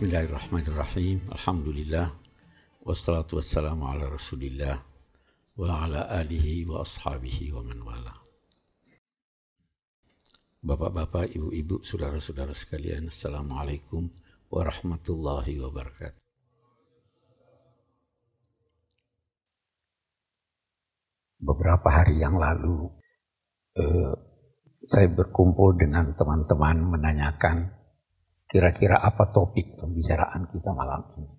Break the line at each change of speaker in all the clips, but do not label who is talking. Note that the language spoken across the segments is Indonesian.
Bismillahirrahmanirrahim. Alhamdulillah. Wassalatu wassalamu ala rasulillah wa ala alihi wa ashabihi wa man wala. Bapak-bapak, ibu-ibu, saudara-saudara sekalian, Assalamualaikum warahmatullahi wabarakatuh. Beberapa hari yang lalu, eh, saya berkumpul dengan teman-teman menanyakan kira-kira apa topik pembicaraan kita malam ini.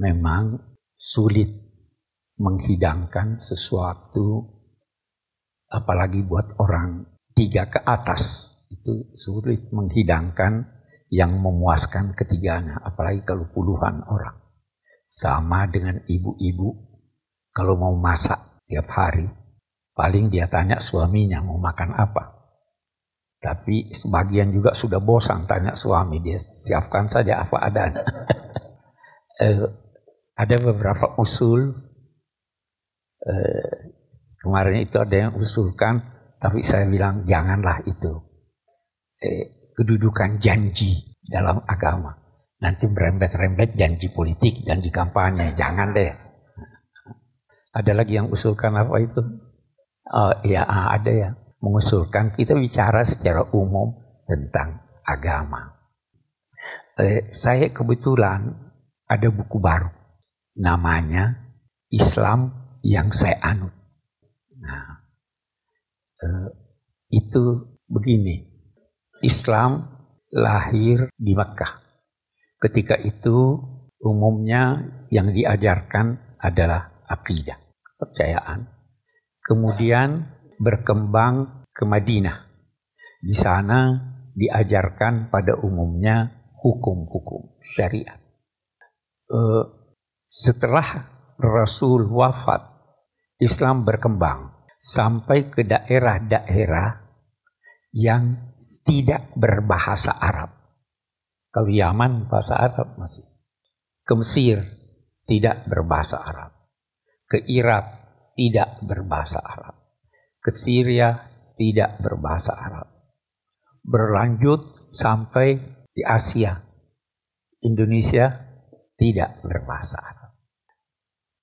Memang sulit menghidangkan sesuatu apalagi buat orang tiga ke atas itu sulit menghidangkan yang memuaskan ketiganya apalagi kalau puluhan orang sama dengan ibu-ibu kalau mau masak tiap hari paling dia tanya suaminya mau makan apa tapi sebagian juga sudah bosan tanya suami dia siapkan saja apa adanya. eh, ada beberapa usul. Eh, kemarin itu ada yang usulkan, tapi saya bilang janganlah itu. Eh, kedudukan janji dalam agama. Nanti berembet-rembet janji politik, janji kampanye. Jangan deh. Ada lagi yang usulkan apa itu? Oh iya ada ya mengusulkan kita bicara secara umum tentang agama. Eh, saya kebetulan ada buku baru namanya Islam yang saya anut. Nah, eh, itu begini. Islam lahir di Makkah. Ketika itu umumnya yang diajarkan adalah akidah, kepercayaan. Kemudian berkembang ke Madinah. Di sana diajarkan pada umumnya hukum-hukum syariat. Uh, setelah Rasul wafat, Islam berkembang sampai ke daerah-daerah yang tidak berbahasa Arab. Kalau Yaman bahasa Arab masih. Ke Mesir tidak berbahasa Arab. Ke Irak tidak berbahasa Arab ke Syria tidak berbahasa Arab. Berlanjut sampai di Asia. Indonesia tidak berbahasa Arab.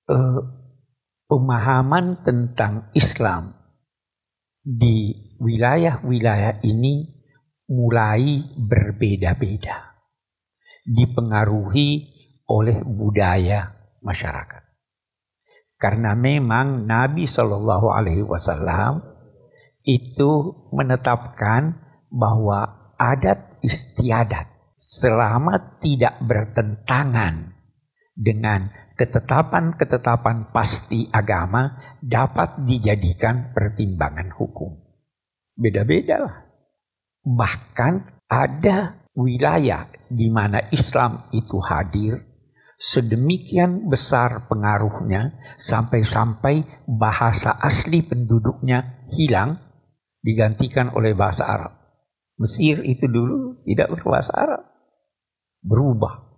Uh, pemahaman tentang Islam di wilayah-wilayah ini mulai berbeda-beda. Dipengaruhi oleh budaya masyarakat. Karena memang Nabi Shallallahu Alaihi Wasallam itu menetapkan bahwa adat istiadat selama tidak bertentangan dengan ketetapan-ketetapan pasti agama dapat dijadikan pertimbangan hukum. Beda-beda lah. Bahkan ada wilayah di mana Islam itu hadir sedemikian besar pengaruhnya sampai-sampai bahasa asli penduduknya hilang digantikan oleh bahasa Arab. Mesir itu dulu tidak berbahasa Arab. Berubah.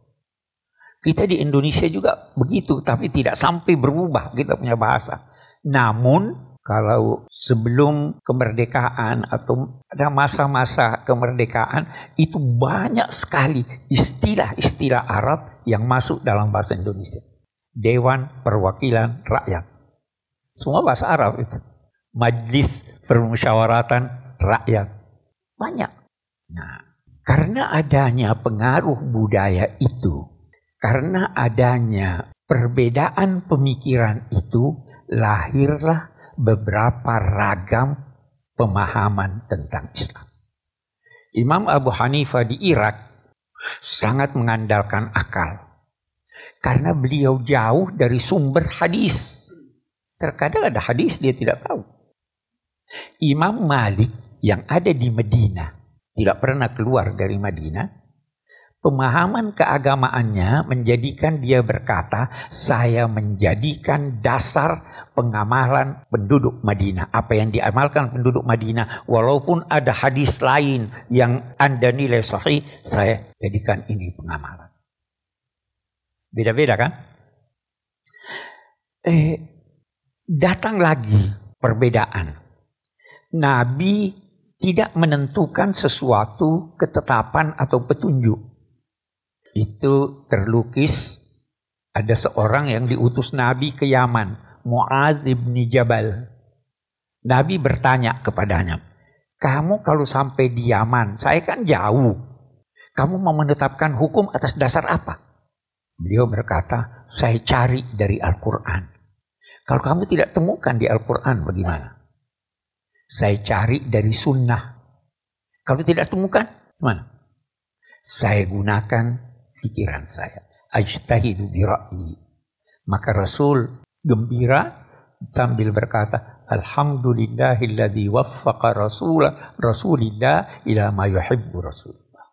Kita di Indonesia juga begitu, tapi tidak sampai berubah kita punya bahasa. Namun kalau sebelum kemerdekaan atau ada masa-masa kemerdekaan itu banyak sekali istilah-istilah Arab yang masuk dalam bahasa Indonesia. Dewan Perwakilan Rakyat. Semua bahasa Arab itu. Majlis Permusyawaratan Rakyat. Banyak. Nah, karena adanya pengaruh budaya itu, karena adanya perbedaan pemikiran itu, lahirlah beberapa ragam pemahaman tentang Islam. Imam Abu Hanifah di Irak sangat mengandalkan akal. Karena beliau jauh dari sumber hadis. Terkadang ada hadis dia tidak tahu. Imam Malik yang ada di Medina tidak pernah keluar dari Madinah. Pemahaman keagamaannya menjadikan dia berkata, saya menjadikan dasar pengamalan penduduk Madinah. Apa yang diamalkan penduduk Madinah. Walaupun ada hadis lain yang anda nilai sahih. Saya jadikan ini pengamalan. Beda-beda kan? Eh, datang lagi perbedaan. Nabi tidak menentukan sesuatu ketetapan atau petunjuk. Itu terlukis ada seorang yang diutus Nabi ke Yaman, Mu'adz bin Jabal. Nabi bertanya kepadanya, kamu kalau sampai di Yaman, saya kan jauh. Kamu mau menetapkan hukum atas dasar apa? Beliau berkata, saya cari dari Al-Quran. Kalau kamu tidak temukan di Al-Quran, bagaimana? Saya cari dari sunnah. Kalau tidak temukan, mana? Saya gunakan pikiran saya ajtahidu bira'yi. Maka Rasul gembira sambil berkata, Alhamdulillahilladzi waffaqa rasulah Rasulillah ila ma yuhibbu Rasulullah.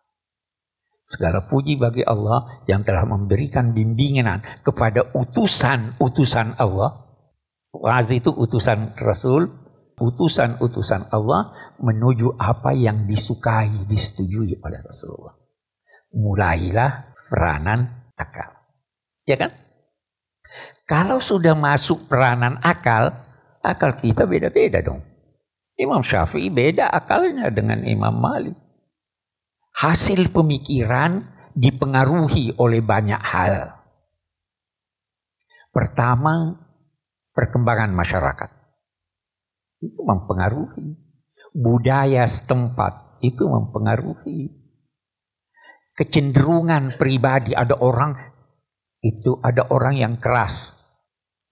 Segala puji bagi Allah yang telah memberikan bimbingan kepada utusan-utusan Allah. Waz itu utusan Rasul, utusan-utusan Allah menuju apa yang disukai, disetujui oleh Rasulullah. Mulailah peranan akal. Ya kan? Kalau sudah masuk peranan akal, akal kita beda-beda dong. Imam Syafi'i beda akalnya dengan Imam Malik. Hasil pemikiran dipengaruhi oleh banyak hal. Pertama, perkembangan masyarakat. Itu mempengaruhi. Budaya setempat itu mempengaruhi kecenderungan pribadi ada orang itu ada orang yang keras.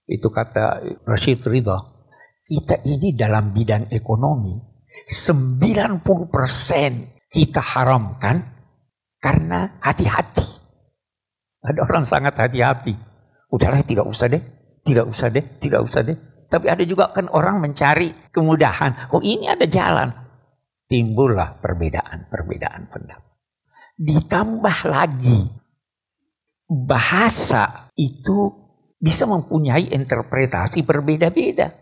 Itu kata Rashid Ridha. Kita ini dalam bidang ekonomi 90% kita haramkan karena hati-hati. Ada orang sangat hati-hati. Udahlah tidak usah deh, tidak usah deh, tidak usah deh. Tapi ada juga kan orang mencari kemudahan. Oh ini ada jalan. Timbullah perbedaan-perbedaan pendapat. Ditambah lagi bahasa itu bisa mempunyai interpretasi berbeda-beda.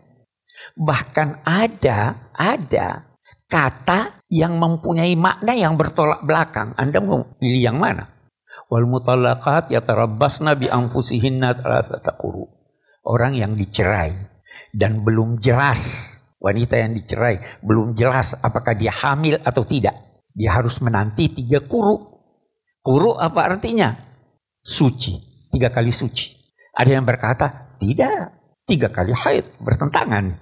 Bahkan ada ada kata yang mempunyai makna yang bertolak belakang. Anda mau pilih yang mana? Wal mutallaqat yatarabbasna bi anfusihinna quru. Orang yang dicerai dan belum jelas wanita yang dicerai belum jelas apakah dia hamil atau tidak dia harus menanti tiga kuru. Kuru apa artinya? Suci. Tiga kali suci. Ada yang berkata, tidak. Tiga kali haid. Bertentangan.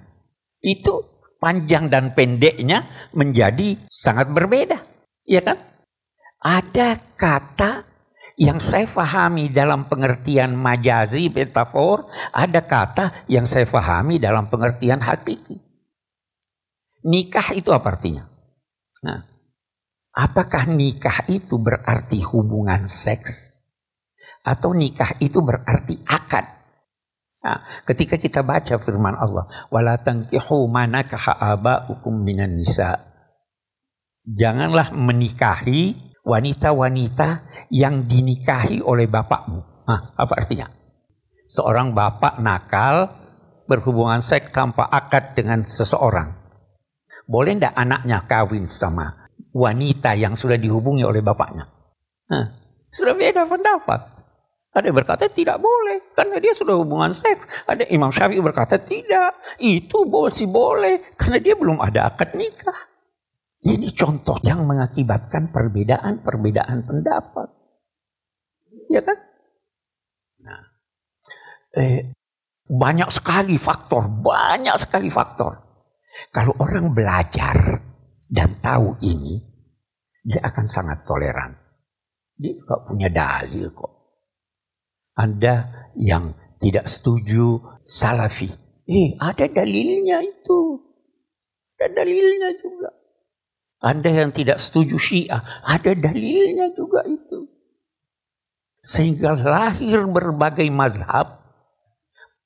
Itu panjang dan pendeknya menjadi sangat berbeda. Iya kan? Ada kata yang saya fahami dalam pengertian majazi, metafor, ada kata yang saya fahami dalam pengertian hakiki. Nikah itu apa artinya? Nah, Apakah nikah itu berarti hubungan seks? Atau nikah itu berarti akad? Nah, ketika kita baca firman Allah, "Wala tankihu manakaha aba'ukum nisa." Janganlah menikahi wanita-wanita yang dinikahi oleh bapakmu. Nah, apa artinya? Seorang bapak nakal berhubungan seks tanpa akad dengan seseorang. Boleh tidak anaknya kawin sama wanita yang sudah dihubungi oleh bapaknya. Nah, sudah beda pendapat. Ada yang berkata tidak boleh karena dia sudah hubungan seks. Ada Imam Syafi'i berkata tidak, itu masih boleh karena dia belum ada akad nikah. Ini contoh yang mengakibatkan perbedaan-perbedaan pendapat. Ya kan? Nah, eh, banyak sekali faktor, banyak sekali faktor. Kalau orang belajar dan tahu ini, dia akan sangat toleran. Dia juga punya dalil kok. Anda yang tidak setuju salafi. Eh, ada dalilnya itu. Ada dalilnya juga. Anda yang tidak setuju syiah. Ada dalilnya juga itu. Sehingga lahir berbagai mazhab.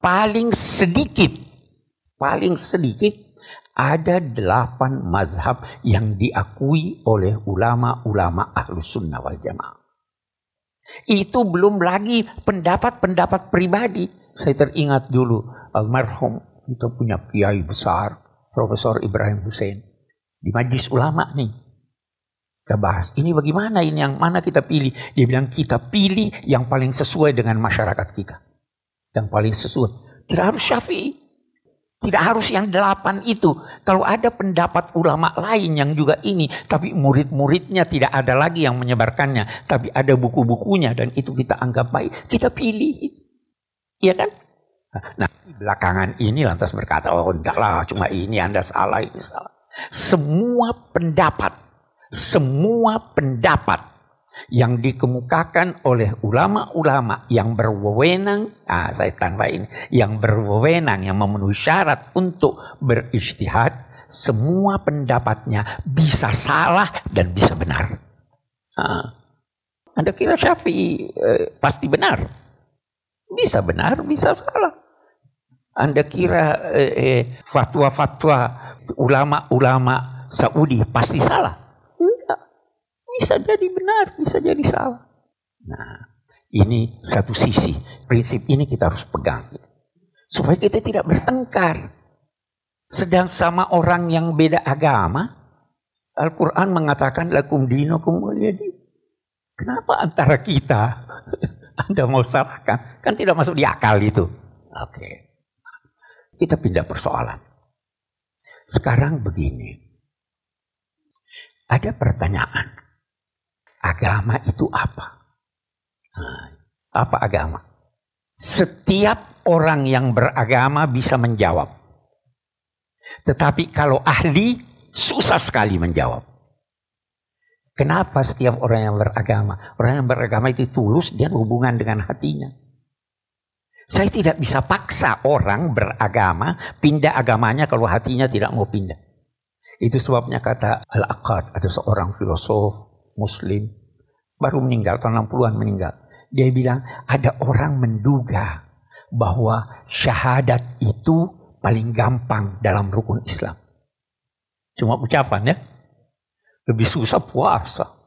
Paling sedikit. Paling sedikit ada delapan mazhab yang diakui oleh ulama-ulama ahlus sunnah wal jamaah. Itu belum lagi pendapat-pendapat pribadi. Saya teringat dulu almarhum kita punya kiai besar Profesor Ibrahim Hussein di majlis ulama nih. Kita bahas ini bagaimana ini yang mana kita pilih. Dia bilang kita pilih yang paling sesuai dengan masyarakat kita. Yang paling sesuai. Tidak harus syafi'i. Tidak harus yang delapan itu. Kalau ada pendapat ulama lain yang juga ini, tapi murid-muridnya tidak ada lagi yang menyebarkannya, tapi ada buku-bukunya dan itu kita anggap baik, kita pilih. Iya kan? Nah, belakangan ini lantas berkata, oh enggak lah, cuma ini Anda salah, ini salah. Semua pendapat, semua pendapat yang dikemukakan oleh ulama-ulama yang berwenang, ah saya tanpa ini, yang berwenang yang memenuhi syarat untuk beristihad, semua pendapatnya bisa salah dan bisa benar. Ah. Anda kira Syafi'i eh, pasti benar? Bisa benar, bisa salah. Anda kira eh, eh, fatwa-fatwa ulama-ulama Saudi pasti salah? Bisa jadi benar, bisa jadi salah. Nah, ini satu sisi. Prinsip ini kita harus pegang. Supaya kita tidak bertengkar. Sedang sama orang yang beda agama, Al-Quran mengatakan lakum dinokum waliyadi. Kenapa antara kita Anda mau salahkan? Kan tidak masuk di akal itu. Oke. Kita pindah persoalan. Sekarang begini. Ada pertanyaan. Agama itu apa? Nah, apa agama? Setiap orang yang beragama bisa menjawab. Tetapi kalau ahli susah sekali menjawab. Kenapa setiap orang yang beragama? Orang yang beragama itu tulus, dia hubungan dengan hatinya. Saya tidak bisa paksa orang beragama pindah agamanya kalau hatinya tidak mau pindah. Itu sebabnya kata Al-Aqad, ada seorang filosof muslim baru meninggal tahun 60-an meninggal. Dia bilang ada orang menduga bahwa syahadat itu paling gampang dalam rukun Islam. Cuma ucapan ya. Lebih susah puasa.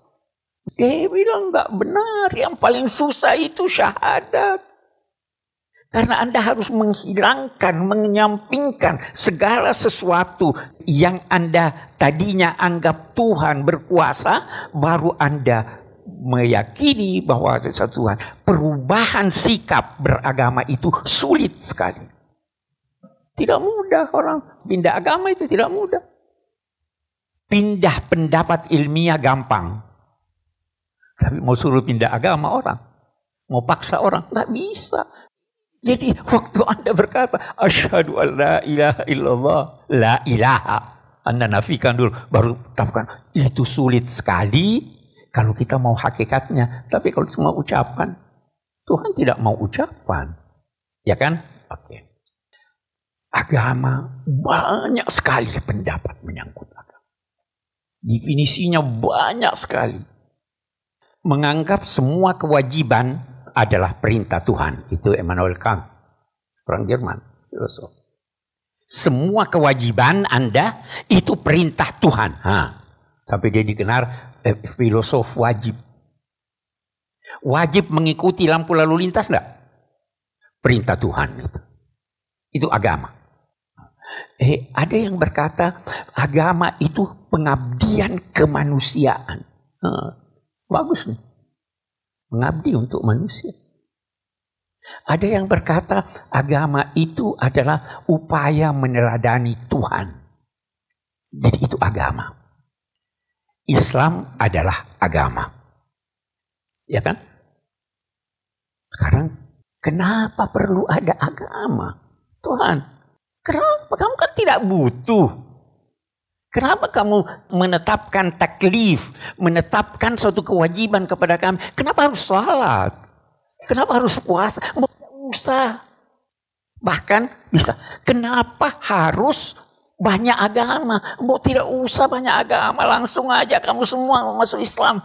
Dia bilang nggak benar. Yang paling susah itu syahadat. Karena Anda harus menghilangkan, menyampingkan segala sesuatu yang Anda tadinya anggap Tuhan berkuasa, baru Anda meyakini bahwa ada satu Tuhan. Perubahan sikap beragama itu sulit sekali. Tidak mudah orang pindah agama itu tidak mudah. Pindah pendapat ilmiah gampang. Tapi mau suruh pindah agama orang. Mau paksa orang. Tidak bisa. Jadi waktu Anda berkata, Asyhadu an la ilaha illallah, la ilaha. Anda nafikan dulu, baru katakan, itu sulit sekali kalau kita mau hakikatnya. Tapi kalau cuma ucapan, Tuhan tidak mau ucapan. Ya kan? Oke. Agama, banyak sekali pendapat menyangkut agama. Definisinya banyak sekali. Menganggap semua kewajiban adalah perintah Tuhan. Itu Emmanuel Kant, orang Jerman, filosof. Semua kewajiban Anda itu perintah Tuhan. Ha. Sampai dia dikenal eh, filosof wajib. Wajib mengikuti lampu lalu lintas enggak? Perintah Tuhan itu. Itu agama. Eh, ada yang berkata agama itu pengabdian kemanusiaan. Ha. Bagus nih mengabdi untuk manusia. Ada yang berkata agama itu adalah upaya meneladani Tuhan. Jadi itu agama. Islam adalah agama. Ya kan? Sekarang kenapa perlu ada agama? Tuhan, kenapa kamu kan tidak butuh Kenapa kamu menetapkan taklif, menetapkan suatu kewajiban kepada kami? Kenapa harus sholat? Kenapa harus puasa? Mau usah. Bahkan bisa. Kenapa harus banyak agama? Mau tidak usah banyak agama, langsung aja kamu semua masuk Islam.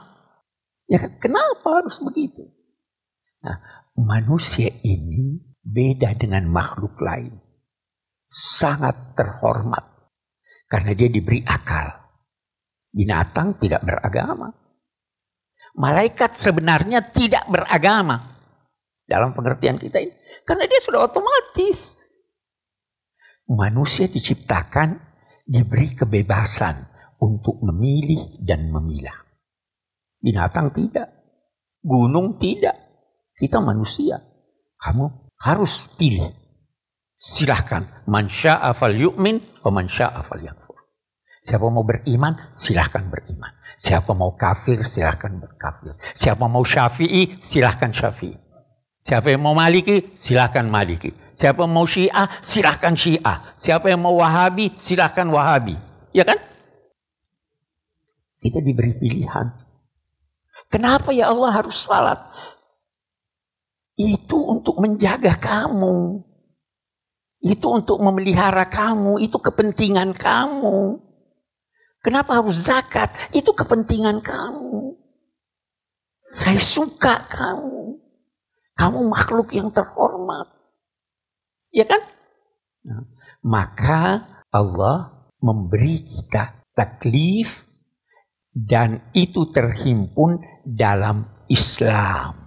Ya kan? Kenapa harus begitu? Nah, manusia ini beda dengan makhluk lain. Sangat terhormat karena dia diberi akal. Binatang tidak beragama. Malaikat sebenarnya tidak beragama. Dalam pengertian kita ini. Karena dia sudah otomatis. Manusia diciptakan diberi kebebasan untuk memilih dan memilah. Binatang tidak. Gunung tidak. Kita manusia. Kamu harus pilih. Silahkan. Man sya'a fal yu'min, wa man sya'a yakfur. Siapa mau beriman, silahkan beriman. Siapa mau kafir, silahkan berkafir. Siapa mau syafi'i, silahkan syafi'i. Siapa yang mau maliki, silahkan maliki. Siapa yang mau syiah, silahkan syiah. Siapa yang mau wahabi, silahkan wahabi. Ya kan? Kita diberi pilihan. Kenapa ya Allah harus salat? Itu untuk menjaga kamu. Itu untuk memelihara kamu, itu kepentingan kamu. Kenapa harus zakat? Itu kepentingan kamu. Saya suka kamu. Kamu makhluk yang terhormat. Ya kan? Nah, maka Allah memberi kita taklif dan itu terhimpun dalam Islam.